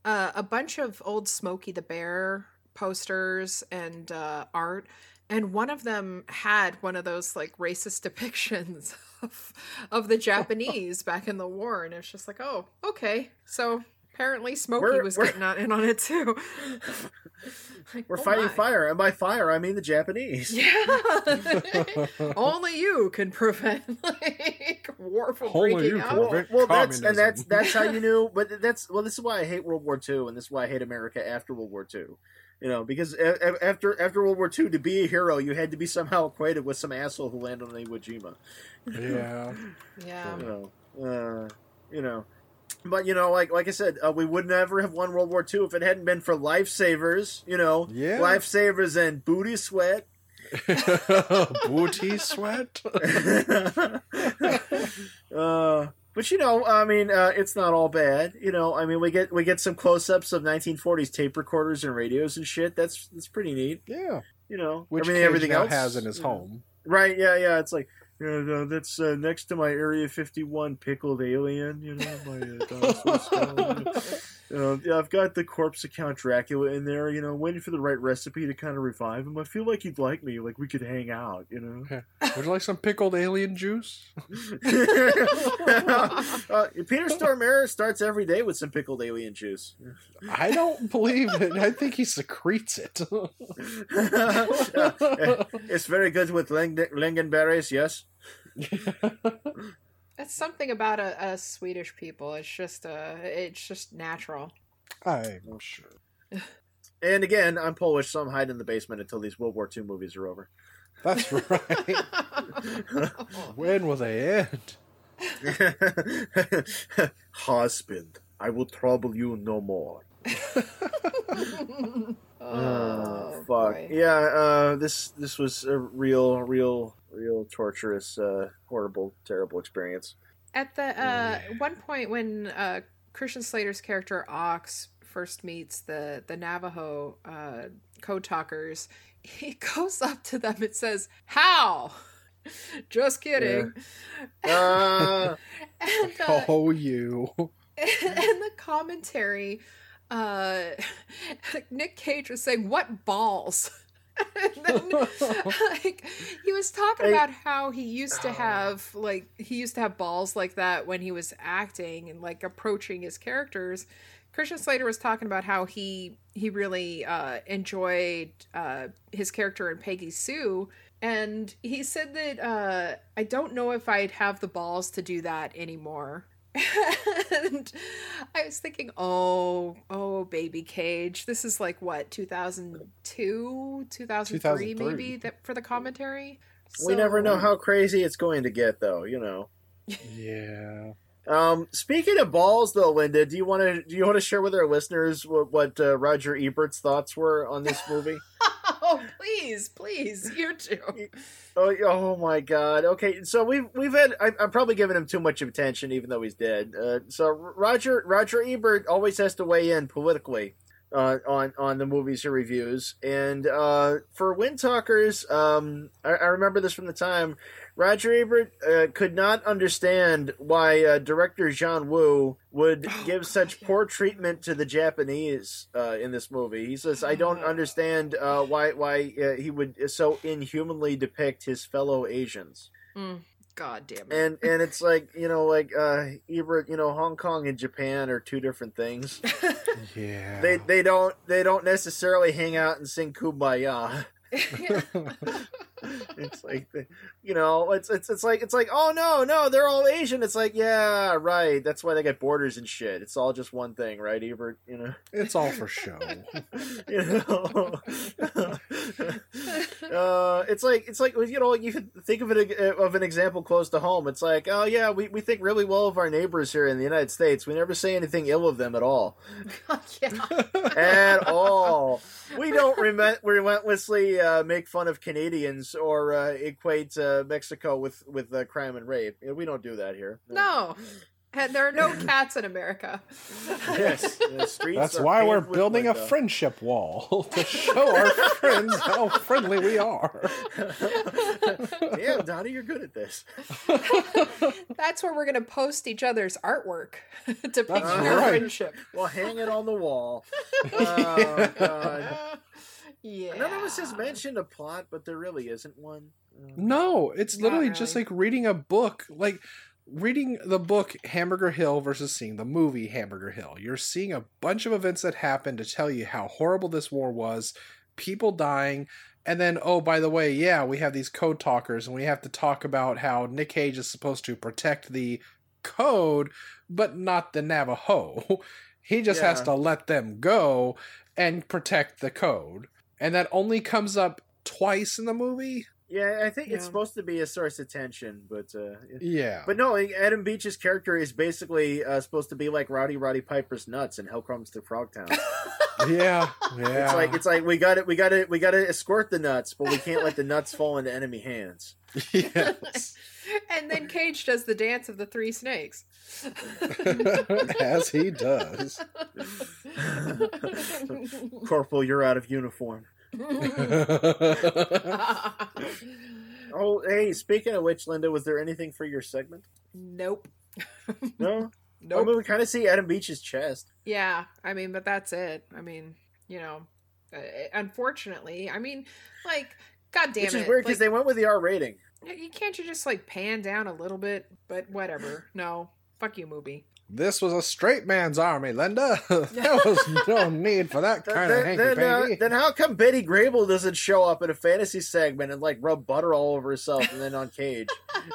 Speaker 3: uh, a bunch of old Smokey the Bear posters and art. And one of them had one of those like racist depictions of, of the Japanese back in the war. And it's just like, oh, okay. So apparently Smokey
Speaker 2: We're-
Speaker 3: was
Speaker 2: we're-
Speaker 3: getting on, in on it too. Like,
Speaker 2: we're
Speaker 3: oh
Speaker 2: fighting
Speaker 3: my.
Speaker 2: fire and by fire I mean the Japanese
Speaker 3: Yeah. Only you can prevent like war from
Speaker 4: Only
Speaker 3: breaking
Speaker 4: you can
Speaker 3: out.
Speaker 4: prevent-
Speaker 2: well, that's and that's that's how you knew. But that's well, this is why I hate World War II, and this is why I hate America after World War II. You know, because a- a- after after World War II, to be a hero, you had to be somehow equated with some asshole who landed on Iwo Jima.
Speaker 4: Yeah.
Speaker 3: Yeah.
Speaker 2: You know, uh, you know. But you know, like like I said, uh, we would never have won World War II if it hadn't been for lifesavers. You know,
Speaker 4: Yeah.
Speaker 2: lifesavers and booty sweat.
Speaker 4: Booty sweat.
Speaker 2: uh, but you know, I mean, uh, it's not all bad. You know, I mean, we get we get some close ups of 1940s tape recorders and radios and shit. That's that's pretty neat.
Speaker 4: yeah.
Speaker 2: You know,
Speaker 4: Which
Speaker 2: I mean, everything else
Speaker 4: has in his home.
Speaker 2: Right? Yeah, yeah. It's like. Yeah, no, that's uh, next to my Area 51 pickled alien, you know, my uh, dinosaur skull. Uh, yeah, I've got the corpse of Count Dracula in there, you know, waiting for the right recipe to kind of revive him. I feel like you'd like me, like we could hang out, you know.
Speaker 4: Would you like some pickled alien juice?
Speaker 2: uh, Peter Stormare starts every day with some pickled alien juice.
Speaker 4: I don't believe it. I think he secretes it.
Speaker 2: it's very good with ling- lingonberries, yes.
Speaker 3: It's something about a, a Swedish people. It's just uh it's just natural.
Speaker 4: I'm sure.
Speaker 2: And again, I'm Polish, so I'm hiding in the basement until these World War II movies are over.
Speaker 4: That's right. when will they end?
Speaker 2: Husband, I will trouble you no more.
Speaker 3: oh,
Speaker 2: Uh, fuck.
Speaker 3: boy.
Speaker 2: Yeah, uh, this this was a real, real, real torturous, uh, horrible, terrible experience.
Speaker 3: At the uh, one point when uh, Christian Slater's character Ox first meets the the Navajo uh, code talkers, he goes up to them and says, "How?" Just kidding.
Speaker 2: Uh,
Speaker 3: and, uh,
Speaker 4: Oh, you.
Speaker 3: in the commentary, uh, Nick Cage was saying, "What balls?" then, like, he was talking
Speaker 2: Hey.
Speaker 3: about how he used to have like he used to have balls like that when he was acting and like approaching his characters. Christian Slater was talking about how he he really uh, enjoyed uh, his character in Peggy Sue, and he said that uh, I don't know if I'd have the balls to do that anymore. And I was thinking, oh, oh, baby Cage, this is like what 2002, 2003,
Speaker 4: 2003.
Speaker 3: maybe that for the commentary.
Speaker 2: we never know how crazy it's going to get, though. You know.
Speaker 4: Yeah.
Speaker 2: Um, speaking of balls, though, Linda, do you want to do you want to share with our listeners what, what uh, Roger Ebert's thoughts were on this movie?
Speaker 3: Oh, please, please, you too.
Speaker 2: Oh, oh my God. Okay, so we've we've had. I, I'm probably giving him too much attention, even though he's dead. Uh, so Roger Roger Ebert always has to weigh in politically uh, on on the movies he reviews, and uh, for Wind Talkers, um, I, I remember this from the time. Roger Ebert uh, could not understand why uh, director John Woo would
Speaker 3: Oh,
Speaker 2: give such
Speaker 3: God,
Speaker 2: poor treatment to the Japanese uh, in this movie. He says, "I don't understand uh, why why uh, he would so inhumanly depict his fellow Asians."
Speaker 3: Mm, God damn it.
Speaker 2: And and it's like you know, like uh, Ebert, you know, Hong Kong and Japan are two different things.
Speaker 4: Yeah.
Speaker 2: They they don't they don't necessarily hang out and sing "Kumbaya." it's like the- you know it's it's it's like it's like oh no no they're all asian. It's like yeah right. That's why they got borders and shit. It's all just one thing right ebert? You know?
Speaker 4: It's all for show.
Speaker 2: you know? Uh it's like it's like you know you could think of it of an example close to home. It's like oh yeah we, we think really well of our neighbors here in the united states. We never say anything ill of them at all.
Speaker 3: Yeah.
Speaker 2: at all. We don't rem- relentlessly uh, make fun of Canadians or uh, equate uh, Mexico with with uh, crime and rape. You know, We don't do that here.
Speaker 3: No. And there are no cats in America.
Speaker 2: Yes,
Speaker 4: That's why we're building a friendship wall to show our friends how friendly we are.
Speaker 2: Damn, Donnie, you're good at this.
Speaker 3: That's where we're going to post each other's artwork depicting
Speaker 2: That's
Speaker 3: our
Speaker 2: right.
Speaker 3: friendship.
Speaker 2: Well, hang it on the wall. Oh God!
Speaker 3: Yeah.
Speaker 2: None of us has mentioned a plot, but there really isn't one. Uh,
Speaker 4: No, it's
Speaker 3: Not
Speaker 4: literally just like reading a book. Like reading the book Hamburger Hill versus seeing the movie Hamburger Hill. You're seeing a bunch of events that happen to tell you how horrible this war was, people dying, and then oh by the way, yeah, we have these code talkers and we have to talk about how Nick Cage is supposed to protect the code but not the Navajo. He just has to let them go and protect the code. And that only comes up twice in the movie.
Speaker 2: Yeah, I think it's supposed to be a source of tension, but uh,
Speaker 4: Yeah.
Speaker 2: But no, Adam Beach's character is basically uh, supposed to be like Rowdy Roddy Piper's nuts and Hell Comes to Frogtown.
Speaker 4: yeah, yeah.
Speaker 2: It's like it's like we got it, we got it, we got to escort the nuts, but we can't let the nuts fall into enemy hands.
Speaker 4: yes.
Speaker 3: and then Cage does the dance of the three snakes.
Speaker 4: As he does.
Speaker 2: Corporal, you're out of uniform. Oh, hey, speaking of which, Linda, was there anything for your segment?
Speaker 3: nope.
Speaker 2: No. I
Speaker 3: Nope.
Speaker 2: mean, we kind of see Adam Beach's chest.
Speaker 3: Yeah, I mean, but that's it. I mean, you know, uh, unfortunately, I mean, like, god damn
Speaker 2: Which
Speaker 3: it,
Speaker 2: is weird because
Speaker 3: like,
Speaker 2: they went with the R rating.
Speaker 3: you can't you just like pan down a little bit? But whatever. No, fuck you, movie.
Speaker 4: This was a straight man's army, Linda. there was no need for that
Speaker 2: Then,
Speaker 4: kind of hanky
Speaker 2: then, uh,
Speaker 4: panky.
Speaker 2: then how come Betty Grable doesn't show up in a fantasy segment and like rub butter all over herself and then on Cage?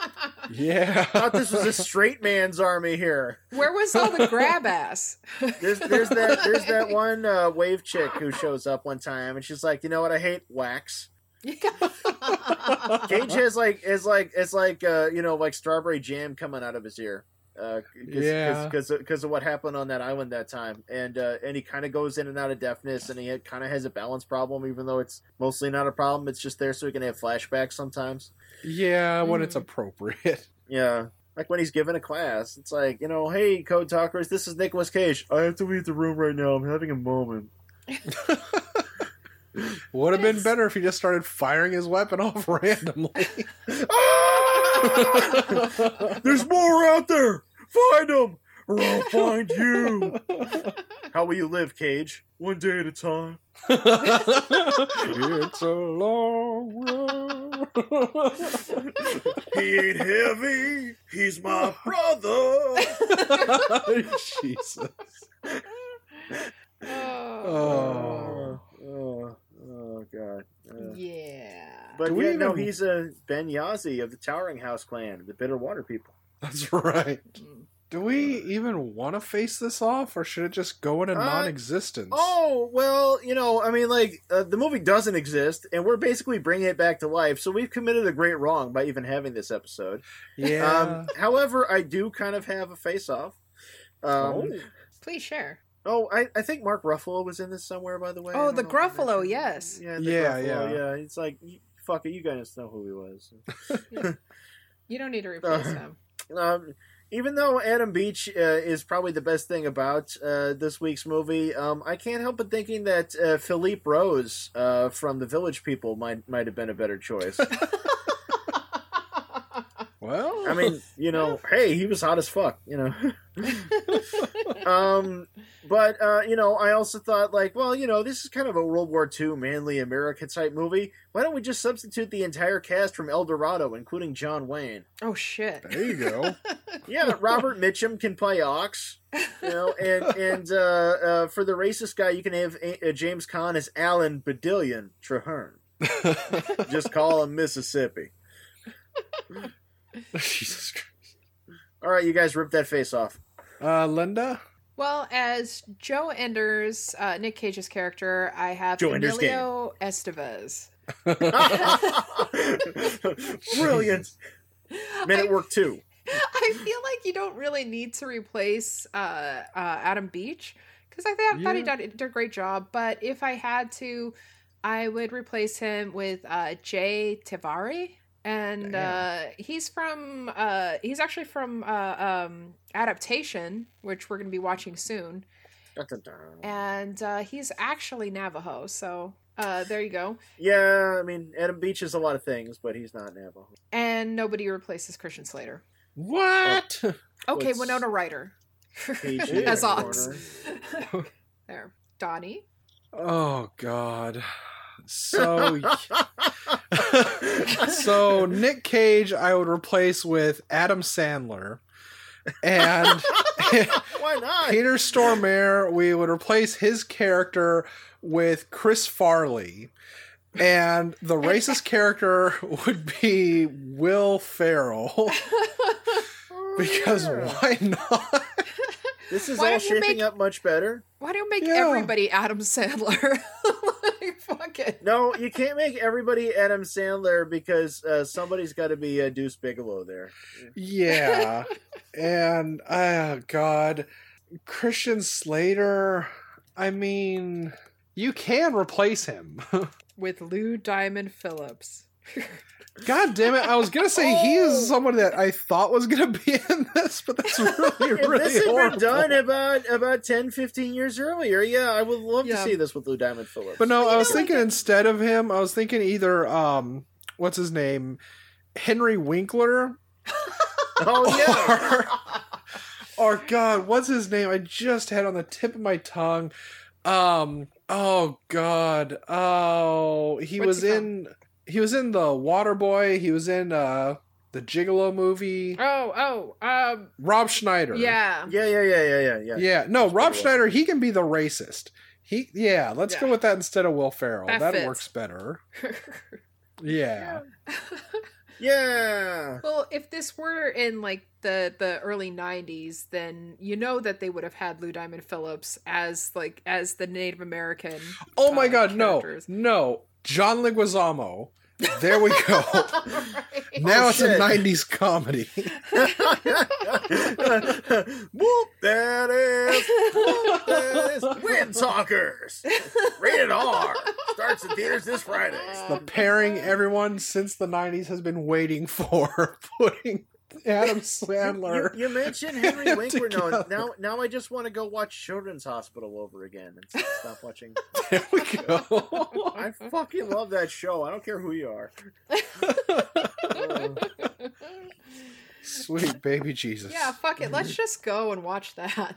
Speaker 4: yeah.
Speaker 2: I thought this was a straight man's army here.
Speaker 3: Where was all the grab ass?
Speaker 2: There's there's that there's that one uh, wave chick who shows up one time and she's like, you know what, I hate wax. Cage has like is like it's like uh, you know like strawberry jam coming out of his ear. Uh, cause,
Speaker 4: Yeah.
Speaker 2: because because of what happened on that island that time, and uh, and he kind of goes in and out of deafness, and he kind of has a balance problem, even though it's mostly not a problem. It's just there so he can have flashbacks sometimes.
Speaker 4: Yeah, when it's
Speaker 3: Mm.
Speaker 4: appropriate.
Speaker 2: Yeah, like when he's given a class, it's like you know, hey, code talkers, this is Nicholas Cage. I have to leave the room right now. I'm having a moment.
Speaker 4: Would have been better if he just started firing his weapon off randomly.
Speaker 2: There's more out there. Find them, or I'll find you. How will you live, Cage? One day at a time.
Speaker 4: it's a long road.
Speaker 2: He ain't heavy. He's my brother.
Speaker 4: Jesus.
Speaker 3: oh.
Speaker 2: oh, oh, God. Uh,
Speaker 3: Yeah.
Speaker 2: But
Speaker 4: Do we
Speaker 2: yeah, no, he's a Ben Yahzee of the Towering House clan, the Bitter Water people.
Speaker 4: That's right.
Speaker 3: Mm.
Speaker 4: Do we even want to face this off, or should it just go into
Speaker 2: Uh,
Speaker 4: non-existence?
Speaker 2: Oh well, you know, I mean, like uh, the movie doesn't exist, and we're basically bringing it back to life. So we've committed a great wrong by even having this episode.
Speaker 4: yeah.
Speaker 2: Um, however, I do kind of have a face-off. Um,
Speaker 3: Please share.
Speaker 2: oh, I, I think Mark Ruffalo was in this somewhere, by the way.
Speaker 3: Oh, the
Speaker 2: know if I
Speaker 3: Gruffalo, yes.
Speaker 2: Yeah, the
Speaker 4: Yeah,
Speaker 2: Gruffalo,
Speaker 4: yeah.
Speaker 2: yeah. It's like, y- fuck it, you guys know who he was.
Speaker 3: You don't need to replace
Speaker 2: Uh,
Speaker 3: him.
Speaker 2: Um, even though Adam Beach uh, is probably the best thing about uh, this week's movie, um, I can't help but thinking that uh, Felipe Rose uh, from The Village People might might have been a better choice.
Speaker 4: well,
Speaker 2: I mean, you know, hey, he was hot as fuck, you know. um, but uh, you know, I also thought like, well, you know, this is kind of a World War II manly America type movie. Why don't we just substitute the entire cast from El Dorado, including John Wayne?
Speaker 3: oh shit.
Speaker 4: there you go.
Speaker 2: Yeah, Robert Mitchum can play Ox, you know, and and uh, uh, for the racist guy, you can have uh, James Caan as Alan Bourdillion Traherne. Just call him Mississippi.
Speaker 4: Jesus Christ.
Speaker 2: All right, you guys rip that face off.
Speaker 4: Uh, Linda.
Speaker 3: Well, as Joe Enders, uh, Nick Cage's character, I have
Speaker 2: Joe Ender's
Speaker 3: Emilio Estevez.
Speaker 2: Brilliant. Men at
Speaker 3: I,
Speaker 2: work too.
Speaker 3: I feel like you don't really need to replace uh, uh, Adam Beach because I thought, thought he did, did a great job. But if I had to, I would replace him with uh, Jay Tavare. And uh, he's from, uh, he's actually from uh, um, Adaptation, which we're going to be watching soon. And uh, he's actually Navajo. So uh, there you go.
Speaker 2: Yeah, I mean, Adam Beach is a lot of things, but he's not Navajo.
Speaker 3: And nobody replaces Christian Slater.
Speaker 4: What?
Speaker 3: Okay,
Speaker 2: What's-
Speaker 3: Winona Ryder. As Ox. there. Donnie.
Speaker 4: Oh God. So so Nick Cage I would replace with Adam Sandler. And
Speaker 2: Why not?
Speaker 4: Peter Stormare, we would replace his character with Chris Farley. And the racist character would be Will Ferrell. Because
Speaker 2: oh,
Speaker 4: why not?
Speaker 2: This is
Speaker 3: Why
Speaker 2: all shaping
Speaker 3: make-
Speaker 2: up much better.
Speaker 3: Why don't make
Speaker 4: Yeah.
Speaker 3: everybody Adam Sandler? like, fuck it.
Speaker 2: No, you can't make everybody Adam Sandler because uh, somebody's got to be a Deuce Bigalow there.
Speaker 4: Yeah. and oh god. Christian Slater, I mean, you can replace him.
Speaker 3: With Lou Diamond Phillips.
Speaker 4: God damn it! I was gonna say he
Speaker 2: Oh.
Speaker 4: is someone that I thought was gonna be in this, but that's really, really
Speaker 2: this had
Speaker 4: horrible.
Speaker 2: been done about about 10, 15 years earlier, yeah, I would love
Speaker 3: Yeah.
Speaker 2: to see this with Lou Diamond Phillips.
Speaker 4: But no, I was thinking instead of him, I was thinking either um, what's his name, Henry Winkler,
Speaker 2: oh yeah,
Speaker 4: oh God, what's his name? I just had on the tip of my tongue. Um. Oh God. Oh, he
Speaker 3: What's
Speaker 4: was
Speaker 3: he
Speaker 4: in. He was in the Water Boy. He was in uh the Gigolo movie.
Speaker 3: Oh, oh, um,
Speaker 4: Rob Schneider.
Speaker 3: yeah.
Speaker 2: Yeah, yeah, yeah, yeah, yeah, yeah.
Speaker 4: Yeah. No, Rob
Speaker 2: Gigolo.
Speaker 4: Schneider. He can be the racist. He. Yeah. Let's go with that instead of Will Ferrell.
Speaker 3: That
Speaker 4: That, works better. Yeah.
Speaker 2: Yeah.
Speaker 3: well, if this were in like the the early '90s, then you know that they would have had Lou Diamond Phillips as like as the Native American.
Speaker 4: Oh my
Speaker 3: uh,
Speaker 4: God. No. No. John Leguizamo. There we go.
Speaker 3: Right.
Speaker 4: now
Speaker 2: Oh,
Speaker 4: it's
Speaker 2: shit.
Speaker 4: a '90s comedy.
Speaker 2: Whoop, that is. Whoop, that is. Wind Talkers. Rated R. Starts in theaters this Friday.
Speaker 4: Oh, the pairing everyone since the 90s has been waiting for putting Adam
Speaker 2: You,
Speaker 4: Sandler.
Speaker 2: you mentioned Henry Winkler. No, now, now I just want to go watch Children's Hospital over again and stop watching.
Speaker 4: There we go.
Speaker 2: I fucking love that show. I don't care who you are.
Speaker 4: Sweet baby Jesus.
Speaker 3: yeah, fuck it. Let's just go and watch that.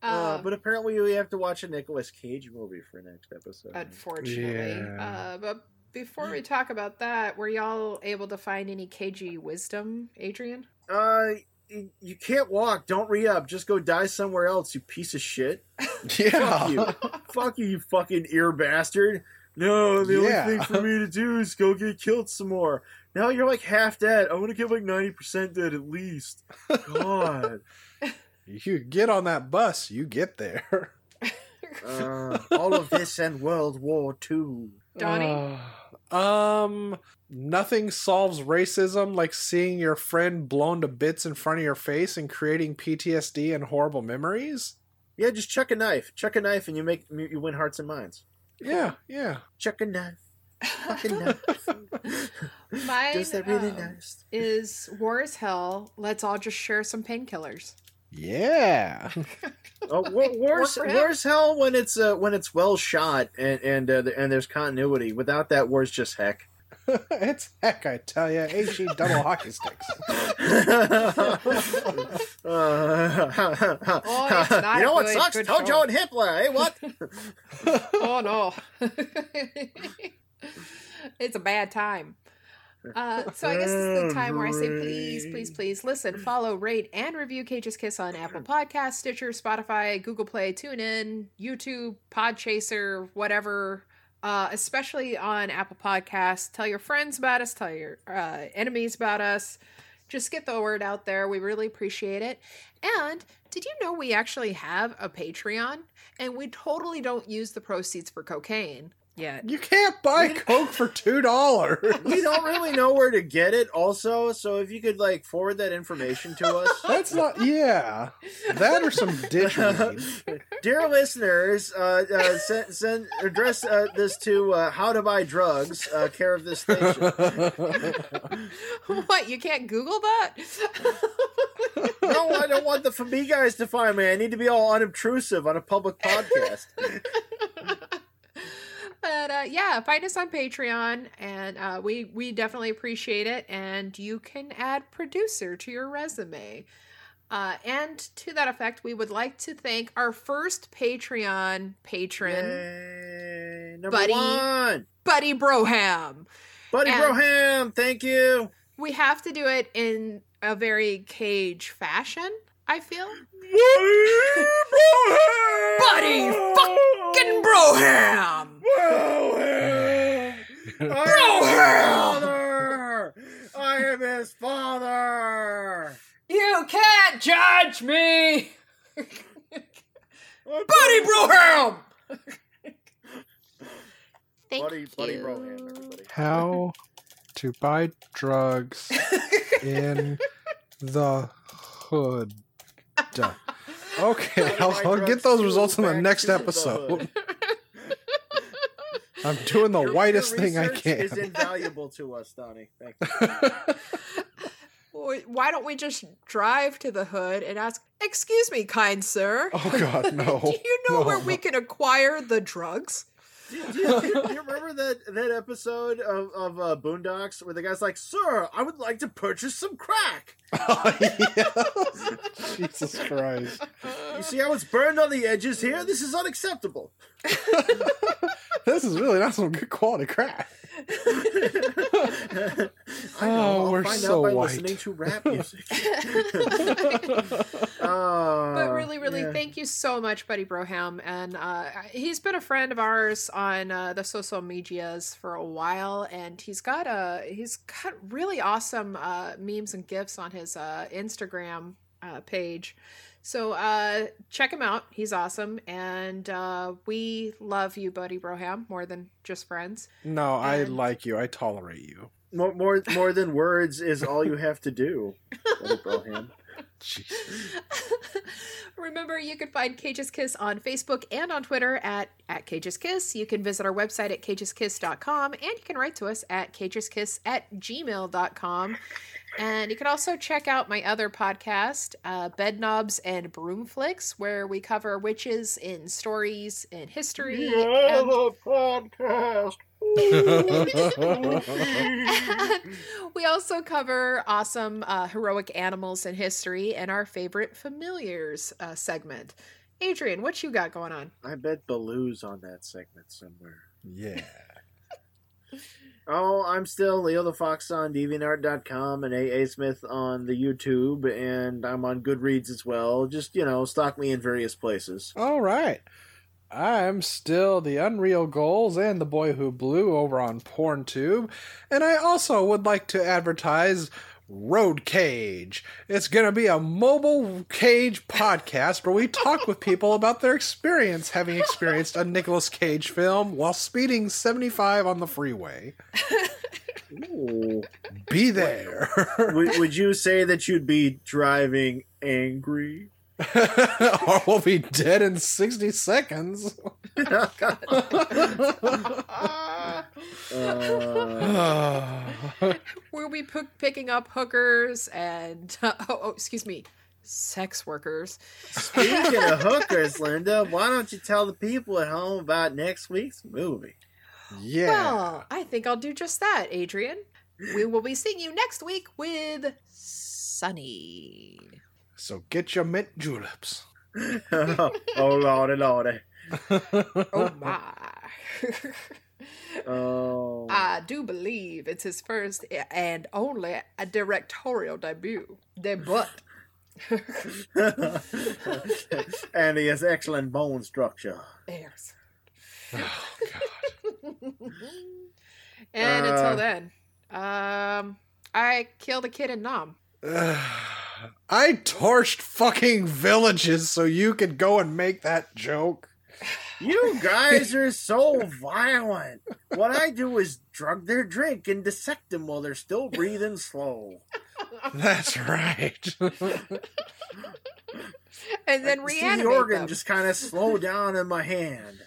Speaker 2: Uh,
Speaker 3: Um,
Speaker 2: but apparently, we have to watch a Nicolas Cage movie for next episode.
Speaker 3: unfortunately.
Speaker 4: Yeah.
Speaker 3: Uh, but before we talk about that, were y'all able to find any KG wisdom, Adrian?
Speaker 2: Uh, you can't walk. Don't re up. Just go die somewhere else. You piece of shit.
Speaker 4: Yeah.
Speaker 2: Fuck you. Fuck you, you fucking ear bastard. No, the
Speaker 4: Yeah.
Speaker 2: only thing for me to do is go get killed some more. Now you're like half dead. I want to get like ninety percent dead at least. God.
Speaker 4: You get on that bus, you get there.
Speaker 2: Uh, all of this and World War Two.
Speaker 3: Donnie?
Speaker 4: Uh, um, nothing solves racism like seeing your friend blown to bits in front of your face and creating PTSD and horrible memories.
Speaker 2: Yeah, just chuck a knife. Chuck a knife, and you make you win hearts and minds.
Speaker 4: Yeah, yeah.
Speaker 2: Chuck a knife. Fucking knife.
Speaker 3: Mine
Speaker 2: Does that really
Speaker 3: um,
Speaker 2: nice?
Speaker 3: is War is Hell. Let's all just share some painkillers.
Speaker 4: Yeah.
Speaker 2: Oh, war, war's,
Speaker 3: for
Speaker 2: hell when it's uh, when it's well shot and and uh, and there's continuity. Without that, war's just heck.
Speaker 4: it's heck, I tell you. HE double hockey sticks.
Speaker 3: Oh, it's
Speaker 2: you know what
Speaker 3: good-
Speaker 2: sucks?
Speaker 3: good
Speaker 2: Tojo
Speaker 3: show.
Speaker 2: and Hitler. Hey, what?
Speaker 3: oh no. it's a bad time. Uh, so I guess it's the time where I say please, please, please listen, follow, rate, and review Cage's Kiss on Apple Podcasts, Stitcher, Spotify, Google Play, TuneIn, YouTube, Podchaser, whatever. Uh, especially on Apple Podcasts. Tell your friends about us. Tell your uh, enemies about us. Just get the word out there. We really appreciate it. And did you know we actually have a Patreon? And we totally don't use the proceeds for cocaine yet.
Speaker 4: You can't buy Coke for two dollars.
Speaker 2: we don't really know where to get it. Also, so if you could like forward that information to us.
Speaker 4: That's not. Yeah, that or some ditch.
Speaker 2: Dear listeners, uh, uh, send, send address uh, this to uh, How to Buy Drugs, uh, care of this station.
Speaker 3: what? You can't Google that?
Speaker 2: No, I don't want the for me guys to find me. I need to be all unobtrusive on a public podcast.
Speaker 3: But uh, yeah, find us on Patreon, and uh, we we definitely appreciate it. And you can add producer to your resume. Uh, and to that effect, we would like to thank our first Patreon patron,
Speaker 2: Yay, number
Speaker 3: Buddy.
Speaker 2: one,
Speaker 3: Buddy Broham.
Speaker 2: Buddy
Speaker 3: And-
Speaker 2: Broham. Thank you.
Speaker 3: We have to do it in a very cage fashion. I feel. Buddy fucking Broham.
Speaker 2: Broham. I am his father. I am his father.
Speaker 3: You can't judge me,
Speaker 2: Buddy
Speaker 3: Buddy Broham. Thank
Speaker 2: Buddy,
Speaker 3: you.
Speaker 2: Buddy Broham, everybody.
Speaker 4: How to buy drugs in the hood. Okay, I'll, I'll get those results in the next episode. I'm doing the
Speaker 2: Your-
Speaker 4: whitest
Speaker 2: your
Speaker 4: thing I can.
Speaker 2: is invaluable to us, Donnie. Thank you.
Speaker 3: Why don't we just drive to the hood and ask, "Excuse me, kind sir,
Speaker 4: oh God, no!
Speaker 3: do you know
Speaker 4: no.
Speaker 3: where we can acquire the drugs?"
Speaker 2: Do you, do you- do you remember that that episode of of uh, Boondocks where the guy's like, "Sir, I would like to purchase some crack."
Speaker 4: Oh, yeah. Jesus Christ.
Speaker 2: You see how it's burned on the edges here? This is unacceptable.
Speaker 4: This is really not some good quality crack.
Speaker 2: I know.
Speaker 4: Oh,
Speaker 2: I'll
Speaker 4: we're
Speaker 2: find
Speaker 4: so
Speaker 2: out by
Speaker 4: white.
Speaker 2: listening to rap music. Uh,
Speaker 3: but really, really,
Speaker 2: yeah.
Speaker 3: thank you so much, Buddy Broham. And uh, he's been a friend of ours on uh, the social medias for a while, and he's got a he's got really awesome uh, memes and gifs on his uh, Instagram uh, page. So uh, check him out. He's awesome, and uh, we love you, Buddy Broham, more than just friends.
Speaker 4: No, I like you. I tolerate you.
Speaker 2: More, more, more than words is all you have to do. Buddy Broham.
Speaker 3: Remember, you can find Cage's Kiss on Facebook and on Twitter at, at Cage's Kiss. You can visit our website at cageskiss.com and you can write to us at cageskiss at gmail.com. And you can also check out my other podcast, uh, Bed Knobs and Broom Flicks, where we cover witches in stories in history. and-
Speaker 2: podcast.
Speaker 3: We also cover awesome uh, heroic animals in history and our favorite familiars uh, segment. Adrian, what you got going on?
Speaker 2: I bet Baloo's on that segment somewhere.
Speaker 4: yeah.
Speaker 2: Oh, I'm still Leo the Fox on DeviantArt.com and AA Smith on the YouTube, and I'm on Goodreads as well. Just, you know, stalk me in various places.
Speaker 4: All right. I'm still the Unreal Goals and the Boy Who Blew over on PornTube, and I also would like to advertise Road Cage. It's going to be a mobile cage podcast where we talk with people about their experience having experienced a Nicolas Cage film while speeding 75 on the freeway.
Speaker 2: Ooh.
Speaker 4: Be there.
Speaker 2: would, would you say that you'd be driving angry?
Speaker 4: or we'll be dead in 60 seconds.
Speaker 2: Uh,
Speaker 3: We'll be p- picking up hookers and, oh, oh, excuse me, sex workers.
Speaker 2: speaking of hookers, Linda, why don't you tell the people at home about next week's movie?
Speaker 4: yeah.
Speaker 3: Well, I think I'll do just that, Adrian. We will be seeing you next week with Sonny.
Speaker 4: So get your mint juleps.
Speaker 2: oh, lordy, lordy.
Speaker 3: Oh my.
Speaker 2: Oh.
Speaker 3: I do believe it's his first and only a directorial debut. Debut.
Speaker 2: and he has excellent bone structure.
Speaker 3: Yes.
Speaker 4: Oh, God.
Speaker 3: and
Speaker 2: Uh.
Speaker 3: until then, um, I killed a kid in Nam.
Speaker 4: I torched fucking villages so you could go and make that joke.
Speaker 2: You guys are so violent. What I do is drug their drink and dissect them while they're still breathing slow.
Speaker 4: That's right.
Speaker 3: And then
Speaker 2: I see
Speaker 3: reanimate
Speaker 2: the organ
Speaker 3: them.
Speaker 2: just kind of slow down in my hand.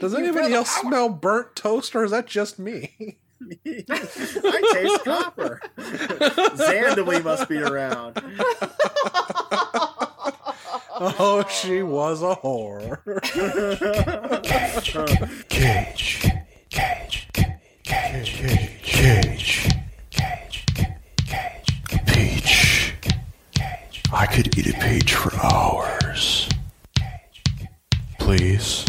Speaker 4: Does
Speaker 3: You
Speaker 4: anybody else smell burnt toast or is that just me?
Speaker 2: I taste copper. Zandawi must be around.
Speaker 4: Oh, she was a whore.
Speaker 1: Cage, cage, cage, cage, cage, cage, cage, peach. I could eat a peach for hours. Please.